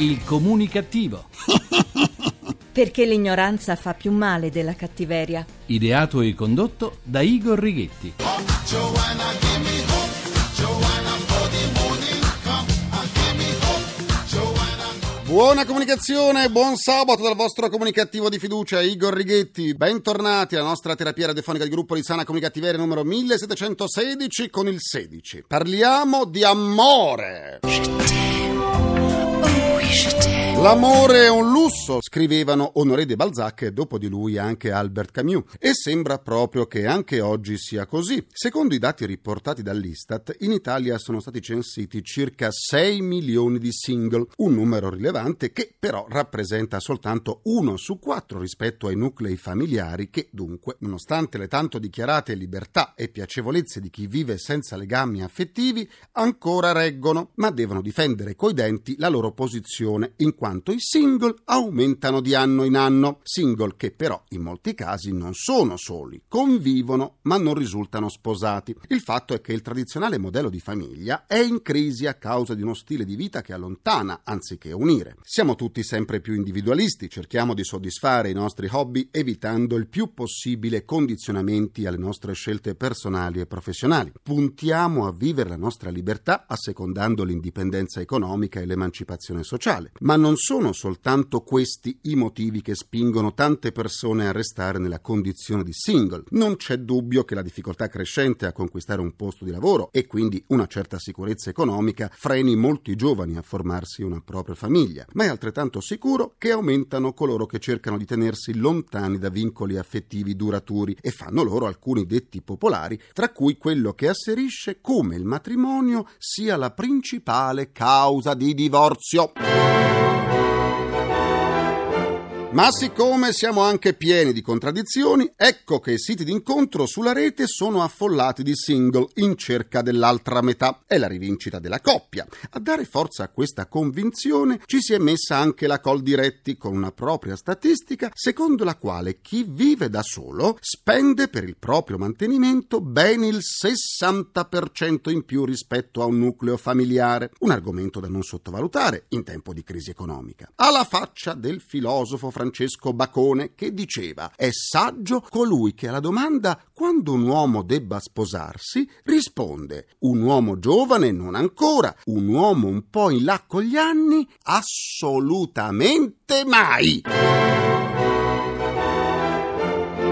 Il comunicativo. Perché l'ignoranza fa più male della cattiveria. Ideato e condotto da Igor Righetti. Buona comunicazione, buon sabato dal vostro comunicativo di fiducia Igor Righetti. Bentornati alla nostra terapia radiofonica di gruppo di sana comunicativeria numero 1716 con il 16. Parliamo di amore. L'amore è un lusso, scrivevano Honoré de Balzac e dopo di lui anche Albert Camus. E sembra proprio che anche oggi sia così. Secondo i dati riportati dall'Istat, in Italia sono stati censiti circa 6 milioni di single, un numero rilevante che però rappresenta soltanto uno su quattro rispetto ai nuclei familiari che dunque, nonostante le tanto dichiarate libertà e piacevolezze di chi vive senza legami affettivi, ancora reggono, ma devono difendere coi denti la loro posizione in quanto quanto i single aumentano di anno in anno, single che però in molti casi non sono soli, convivono ma non risultano sposati. Il fatto è che il tradizionale modello di famiglia è in crisi a causa di uno stile di vita che allontana anziché unire. Siamo tutti sempre più individualisti, cerchiamo di soddisfare i nostri hobby evitando il più possibile condizionamenti alle nostre scelte personali e professionali. Puntiamo a vivere la nostra libertà assecondando l'indipendenza economica e l'emancipazione sociale, ma non sono soltanto questi i motivi che spingono tante persone a restare nella condizione di single. Non c'è dubbio che la difficoltà crescente a conquistare un posto di lavoro e quindi una certa sicurezza economica freni molti giovani a formarsi una propria famiglia, ma è altrettanto sicuro che aumentano coloro che cercano di tenersi lontani da vincoli affettivi duraturi e fanno loro alcuni detti popolari, tra cui quello che asserisce come il matrimonio sia la principale causa di divorzio. Ma siccome siamo anche pieni di contraddizioni, ecco che i siti d'incontro sulla rete sono affollati di single in cerca dell'altra metà. È la rivincita della coppia. A dare forza a questa convinzione ci si è messa anche la Col Diretti con una propria statistica secondo la quale chi vive da solo spende per il proprio mantenimento ben il 60% in più rispetto a un nucleo familiare. Un argomento da non sottovalutare in tempo di crisi economica. Alla faccia del filosofo Francesco Bacone che diceva è saggio colui che alla domanda quando un uomo debba sposarsi risponde un uomo giovane non ancora, un uomo un po' in là con gli anni assolutamente mai.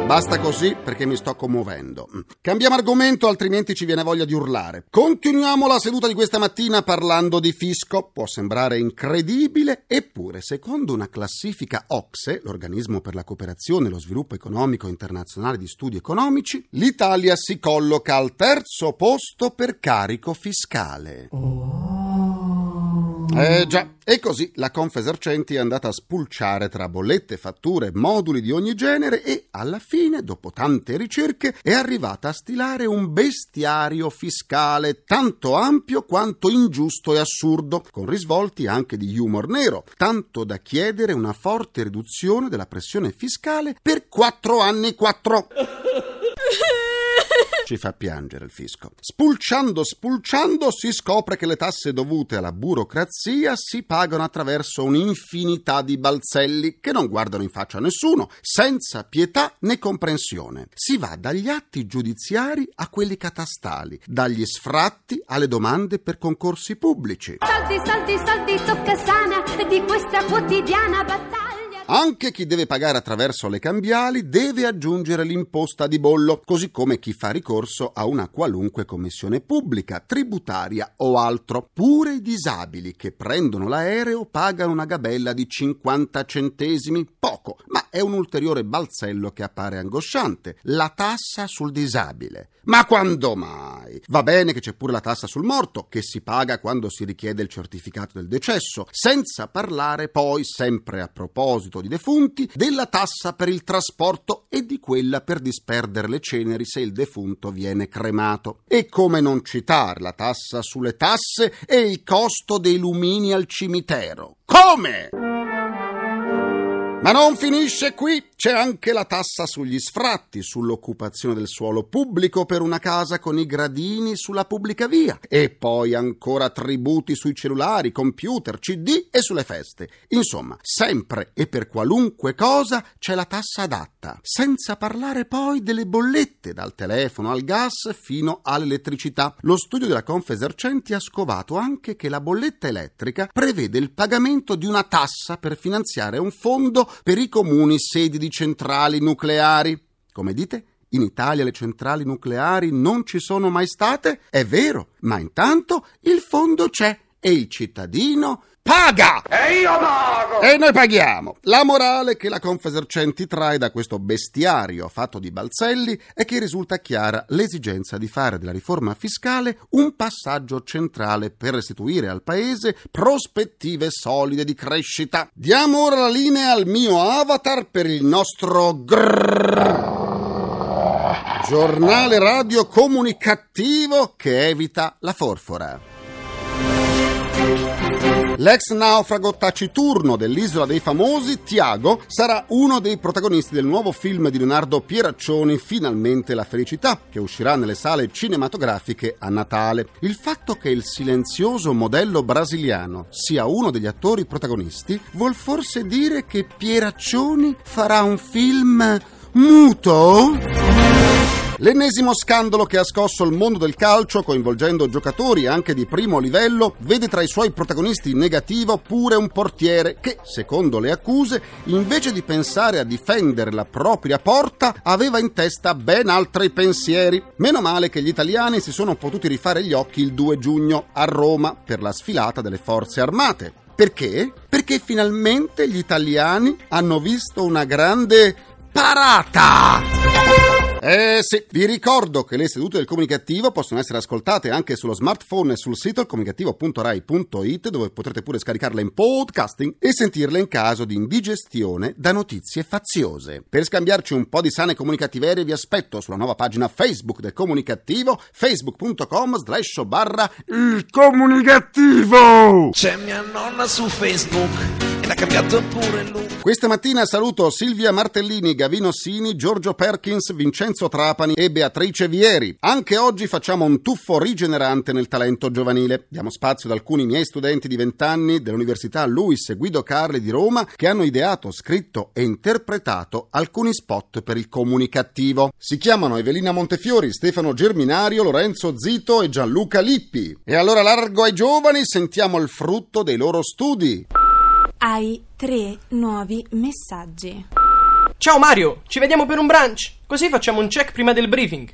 Basta così perché mi sto commuovendo. Cambiamo argomento, altrimenti ci viene voglia di urlare. Continuiamo la seduta di questa mattina parlando di fisco. Può sembrare incredibile, eppure, secondo una classifica OXE, l'organismo per la cooperazione e lo sviluppo economico internazionale di studi economici, l'Italia si colloca al terzo posto per carico fiscale. Oh. Eh già, e così la Confesercenti è andata a spulciare tra bollette, fatture, moduli di ogni genere e alla fine, dopo tante ricerche, è arrivata a stilare un bestiario fiscale tanto ampio quanto ingiusto e assurdo, con risvolti anche di humor nero, tanto da chiedere una forte riduzione della pressione fiscale per quattro anni quattro. Ci fa piangere il fisco. Spulciando, spulciando, si scopre che le tasse dovute alla burocrazia si pagano attraverso un'infinità di balzelli che non guardano in faccia a nessuno, senza pietà né comprensione. Si va dagli atti giudiziari a quelli catastali, dagli sfratti alle domande per concorsi pubblici. Saldi, saldi, saldi, tocca sana di questa quotidiana battaglia. Anche chi deve pagare attraverso le cambiali deve aggiungere l'imposta di bollo, così come chi fa ricorso a una qualunque commissione pubblica, tributaria o altro. Pure i disabili che prendono l'aereo pagano una gabella di 50 centesimi, poco, ma è un ulteriore balzello che appare angosciante, la tassa sul disabile. Ma quando mai? Va bene che c'è pure la tassa sul morto, che si paga quando si richiede il certificato del decesso, senza parlare poi, sempre a proposito di defunti, della tassa per il trasporto e di quella per disperdere le ceneri se il defunto viene cremato. E come non citare la tassa sulle tasse e il costo dei lumini al cimitero? Come? Ma non finisce qui, c'è anche la tassa sugli sfratti, sull'occupazione del suolo pubblico per una casa con i gradini sulla pubblica via e poi ancora tributi sui cellulari, computer, CD e sulle feste. Insomma, sempre e per qualunque cosa c'è la tassa adatta, senza parlare poi delle bollette dal telefono al gas fino all'elettricità. Lo studio della Confesercenti ha scovato anche che la bolletta elettrica prevede il pagamento di una tassa per finanziare un fondo per i comuni sedi di centrali nucleari. Come dite? In Italia le centrali nucleari non ci sono mai state? È vero, ma intanto il fondo c'è e il cittadino paga! E io pago! E noi paghiamo! La morale che la Confesercenti trae da questo bestiario fatto di balzelli è che risulta chiara l'esigenza di fare della riforma fiscale un passaggio centrale per restituire al Paese prospettive solide di crescita. Diamo ora la linea al mio avatar per il nostro grrrr. Giornale radio comunicativo che evita la forfora. L'ex naufrago taciturno dell'Isola dei Famosi, Tiago, sarà uno dei protagonisti del nuovo film di Leonardo Pieraccioni, Finalmente la felicità, che uscirà nelle sale cinematografiche a Natale. Il fatto che il silenzioso modello brasiliano sia uno degli attori protagonisti vuol forse dire che Pieraccioni farà un film muto? L'ennesimo scandalo che ha scosso il mondo del calcio, coinvolgendo giocatori anche di primo livello, vede tra i suoi protagonisti in negativo pure un portiere che, secondo le accuse, invece di pensare a difendere la propria porta, aveva in testa ben altri pensieri. Meno male che gli italiani si sono potuti rifare gli occhi il 2 giugno a Roma per la sfilata delle forze armate. Perché? Perché finalmente gli italiani hanno visto una grande parata! Eh sì, vi ricordo che le sedute del comunicativo possono essere ascoltate anche sullo smartphone e sul sito comunicativo.rai.it dove potrete pure scaricarle in podcasting e sentirle in caso di indigestione da notizie faziose. Per scambiarci un po' di sane comunicativerie vi aspetto sulla nuova pagina Facebook del comunicativo facebook.com slash barra il comunicativo. C'è mia nonna su Facebook l'ha cambiato pure lui. Questa mattina saluto Silvia Martellini, Gavino Sini, Giorgio Perkins, Vincenzo Trapani e Beatrice Vieri. Anche oggi facciamo un tuffo rigenerante nel talento giovanile. Diamo spazio ad alcuni miei studenti di 20 anni dell'Università Luis Guido Carli di Roma che hanno ideato, scritto e interpretato alcuni spot per il comunicativo. Si chiamano Evelina Montefiori, Stefano Germinario, Lorenzo Zito e Gianluca Lippi. E allora largo ai giovani, sentiamo il frutto dei loro studi. Hai tre nuovi messaggi. Ciao Mario, ci vediamo per un brunch. Così facciamo un check prima del briefing.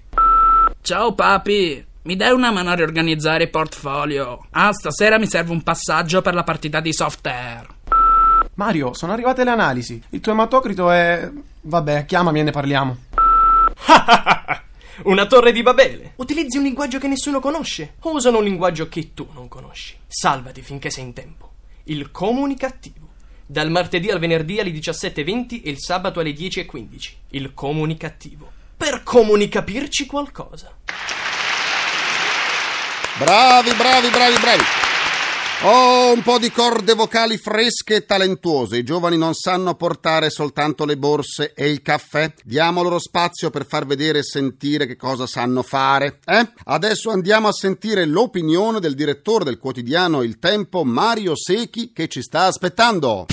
Ciao papi, mi dai una mano a riorganizzare il portfolio? Ah, stasera mi serve un passaggio per la partita di software. Mario, sono arrivate le analisi. Il tuo ematocrito è. Vabbè, chiamami e ne parliamo. Una torre di Babele. Utilizzi un linguaggio che nessuno conosce. O usano un linguaggio che tu non conosci. Salvati finché sei in tempo. Il comunicativo. Dal martedì al venerdì alle 17.20 e il sabato alle 10.15. Il comunicativo. Per comunicapirci qualcosa. Bravi, bravi, bravi, bravi. Oh, un po' di corde vocali fresche e talentuose. I giovani non sanno portare soltanto le borse e il caffè. Diamo loro spazio per far vedere e sentire che cosa sanno fare. Eh? Adesso andiamo a sentire l'opinione del direttore del quotidiano Il Tempo, Mario Secchi, che ci sta aspettando.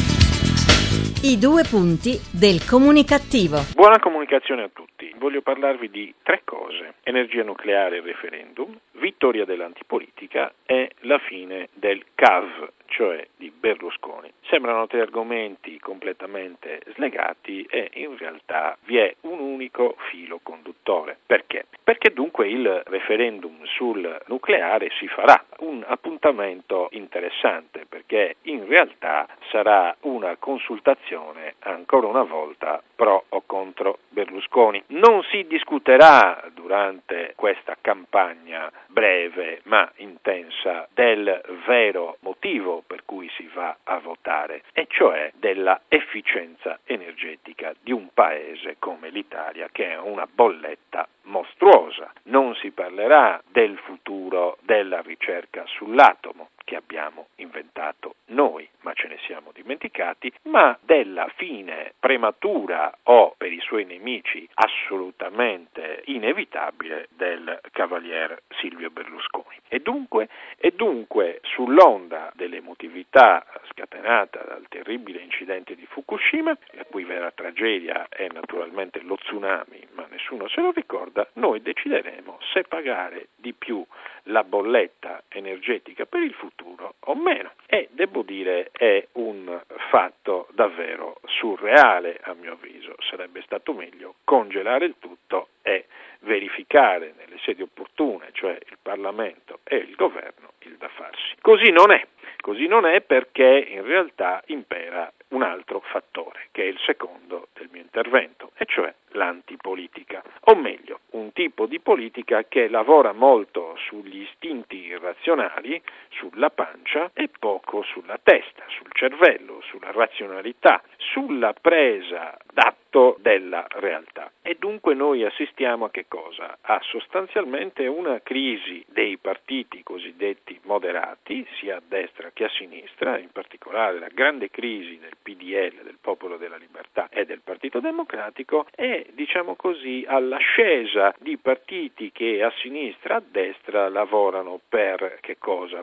I due punti del comunicativo. Buona comunicazione a tutti. Voglio parlarvi di tre cose. Energia nucleare e referendum, vittoria dell'antipolitica e la fine del CAV, cioè di Berlusconi. Sembrano tre argomenti completamente slegati e in realtà vi è un unico filo conduttore. Perché? Perché dunque il referendum sul nucleare si farà, un appuntamento interessante perché in realtà sarà una consultazione ancora una volta pro o contro Berlusconi. Non si discuterà durante questa campagna breve ma intensa del vero motivo per cui si va a votare, e cioè della efficienza energetica di un paese come l'Italia che ha una bolletta mostruosa. Non si parlerà del futuro della ricerca sull'atomo che abbiamo inventato noi, ma ce ne siamo dimenticati, ma della fine prematura o per i suoi nemici assolutamente inevitabile del cavalier Silvio Berlusconi. E dunque, e dunque sull'onda dell'emotività scatenata dal terribile incidente di Fukushima, la cui vera tragedia è naturalmente lo tsunami, ma nessuno se lo ricorda, noi decideremo se pagare di più la bolletta energetica per il futuro o meno. E devo dire è un fatto davvero surreale a mio avviso. Sarebbe stato meglio congelare il tutto e verificare nelle sedi opportune, cioè il Parlamento e il governo, il da farsi. Così non è. Così non è perché in realtà impera un altro fattore, che è il secondo del mio intervento, e cioè l'antipolitica, o meglio, un tipo di politica che lavora molto sugli istinti irrazionali, sulla pancia e poco sulla testa, sul cervello, sulla razionalità, sulla presa d'atto della realtà. E dunque noi assistiamo a che cosa? A sostanzialmente una crisi dei partiti cosiddetti moderati, sia a destra che a sinistra, in particolare la grande crisi del PDL, del Popolo della Libertà e del Partito Democratico e diciamo così all'ascesa di partiti che a sinistra e a destra lavorano per?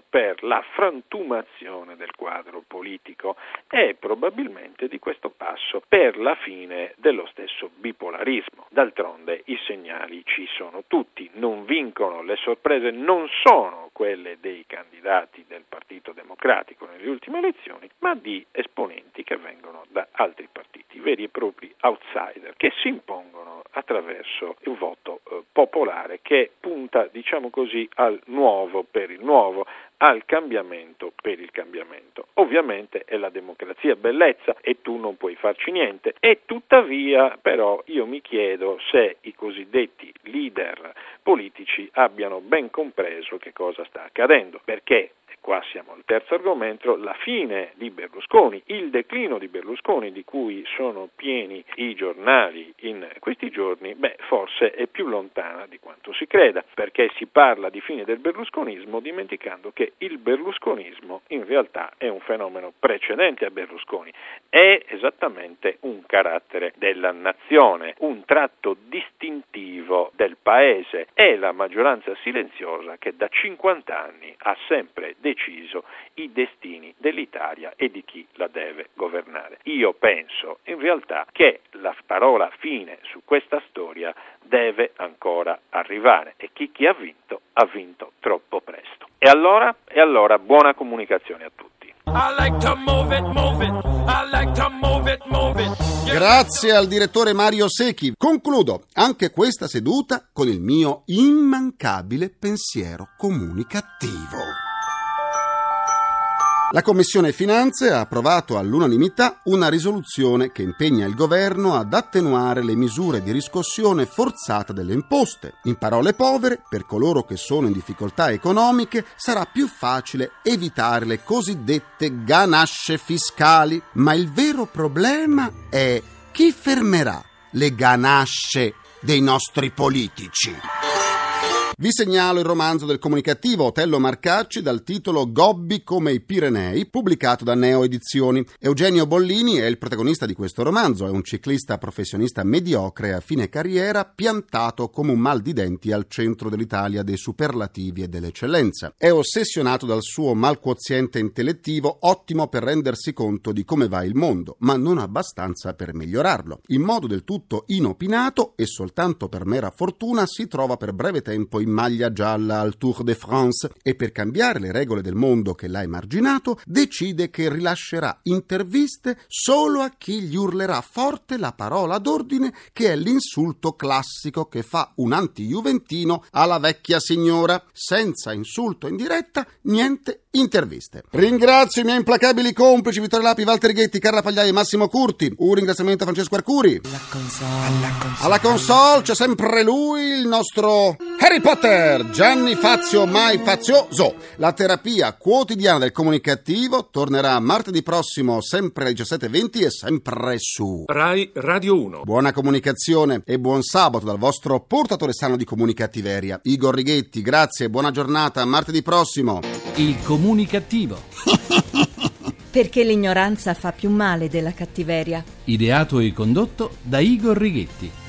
Per la frantumazione del quadro politico e probabilmente di questo passo per la fine dello stesso bipolarismo. D'altronde i segnali ci sono tutti, non vincono, le sorprese non sono quelle dei candidati del Partito Democratico nelle ultime elezioni, ma di esponenti che vengono da altri partiti, veri e propri outsider, che si impongono attraverso il voto eh, popolare che punta, diciamo così, al nuovo per il nuovo, al cambiamento per il cambiamento. Ovviamente è la democrazia bellezza e tu non puoi farci niente e tuttavia però io mi chiedo se i cosiddetti leader politici abbiano ben compreso che cosa sta accadendo, perché qua siamo al terzo argomento, la fine di Berlusconi, il declino di Berlusconi di cui sono pieni i giornali in questi giorni, beh, forse è più lontana di quanto si creda, perché si parla di fine del berlusconismo dimenticando che il berlusconismo in realtà è un fenomeno precedente a Berlusconi, è esattamente un carattere della nazione, un tratto distintivo del paese, è la maggioranza silenziosa che da 50 anni ha sempre deciso deciso i destini dell'Italia e di chi la deve governare. Io penso in realtà che la parola fine su questa storia deve ancora arrivare e chi, chi ha vinto ha vinto troppo presto. E allora, e allora buona comunicazione a tutti. Grazie al direttore Mario Secchi. Concludo anche questa seduta con il mio immancabile pensiero comunicativo. La Commissione Finanze ha approvato all'unanimità una risoluzione che impegna il governo ad attenuare le misure di riscossione forzata delle imposte. In parole povere, per coloro che sono in difficoltà economiche sarà più facile evitare le cosiddette ganasce fiscali. Ma il vero problema è chi fermerà le ganasce dei nostri politici. Vi segnalo il romanzo del comunicativo Otello Marcacci dal titolo Gobbi come i Pirenei, pubblicato da Neo Edizioni. Eugenio Bollini è il protagonista di questo romanzo, è un ciclista professionista mediocre a fine carriera, piantato come un mal di denti al centro dell'Italia dei superlativi e dell'eccellenza. È ossessionato dal suo malquoziente intellettivo, ottimo per rendersi conto di come va il mondo, ma non abbastanza per migliorarlo. In modo del tutto inopinato e soltanto per mera fortuna si trova per breve tempo in in maglia gialla al Tour de France e per cambiare le regole del mondo che l'ha emarginato decide che rilascerà interviste solo a chi gli urlerà forte la parola d'ordine che è l'insulto classico che fa un anti-juventino alla vecchia signora. Senza insulto in diretta, niente interviste. Ringrazio i miei implacabili complici Vittorio Lapi, Walter Ghetti, Carla Pagliai e Massimo Curti. Un ringraziamento a Francesco Arcuri. Alla console. Alla console c'è sempre lui, il nostro Harry Potter, Gianni Fazio mai fazioso. La terapia quotidiana del comunicativo tornerà martedì prossimo, sempre alle 17.20 e sempre su Rai Radio 1. Buona comunicazione e buon sabato dal vostro portatore sano di comunicattiveria. Igor Righetti, grazie, buona giornata, martedì prossimo. Il comunicativo. Perché l'ignoranza fa più male della cattiveria. Ideato e condotto da Igor Righetti.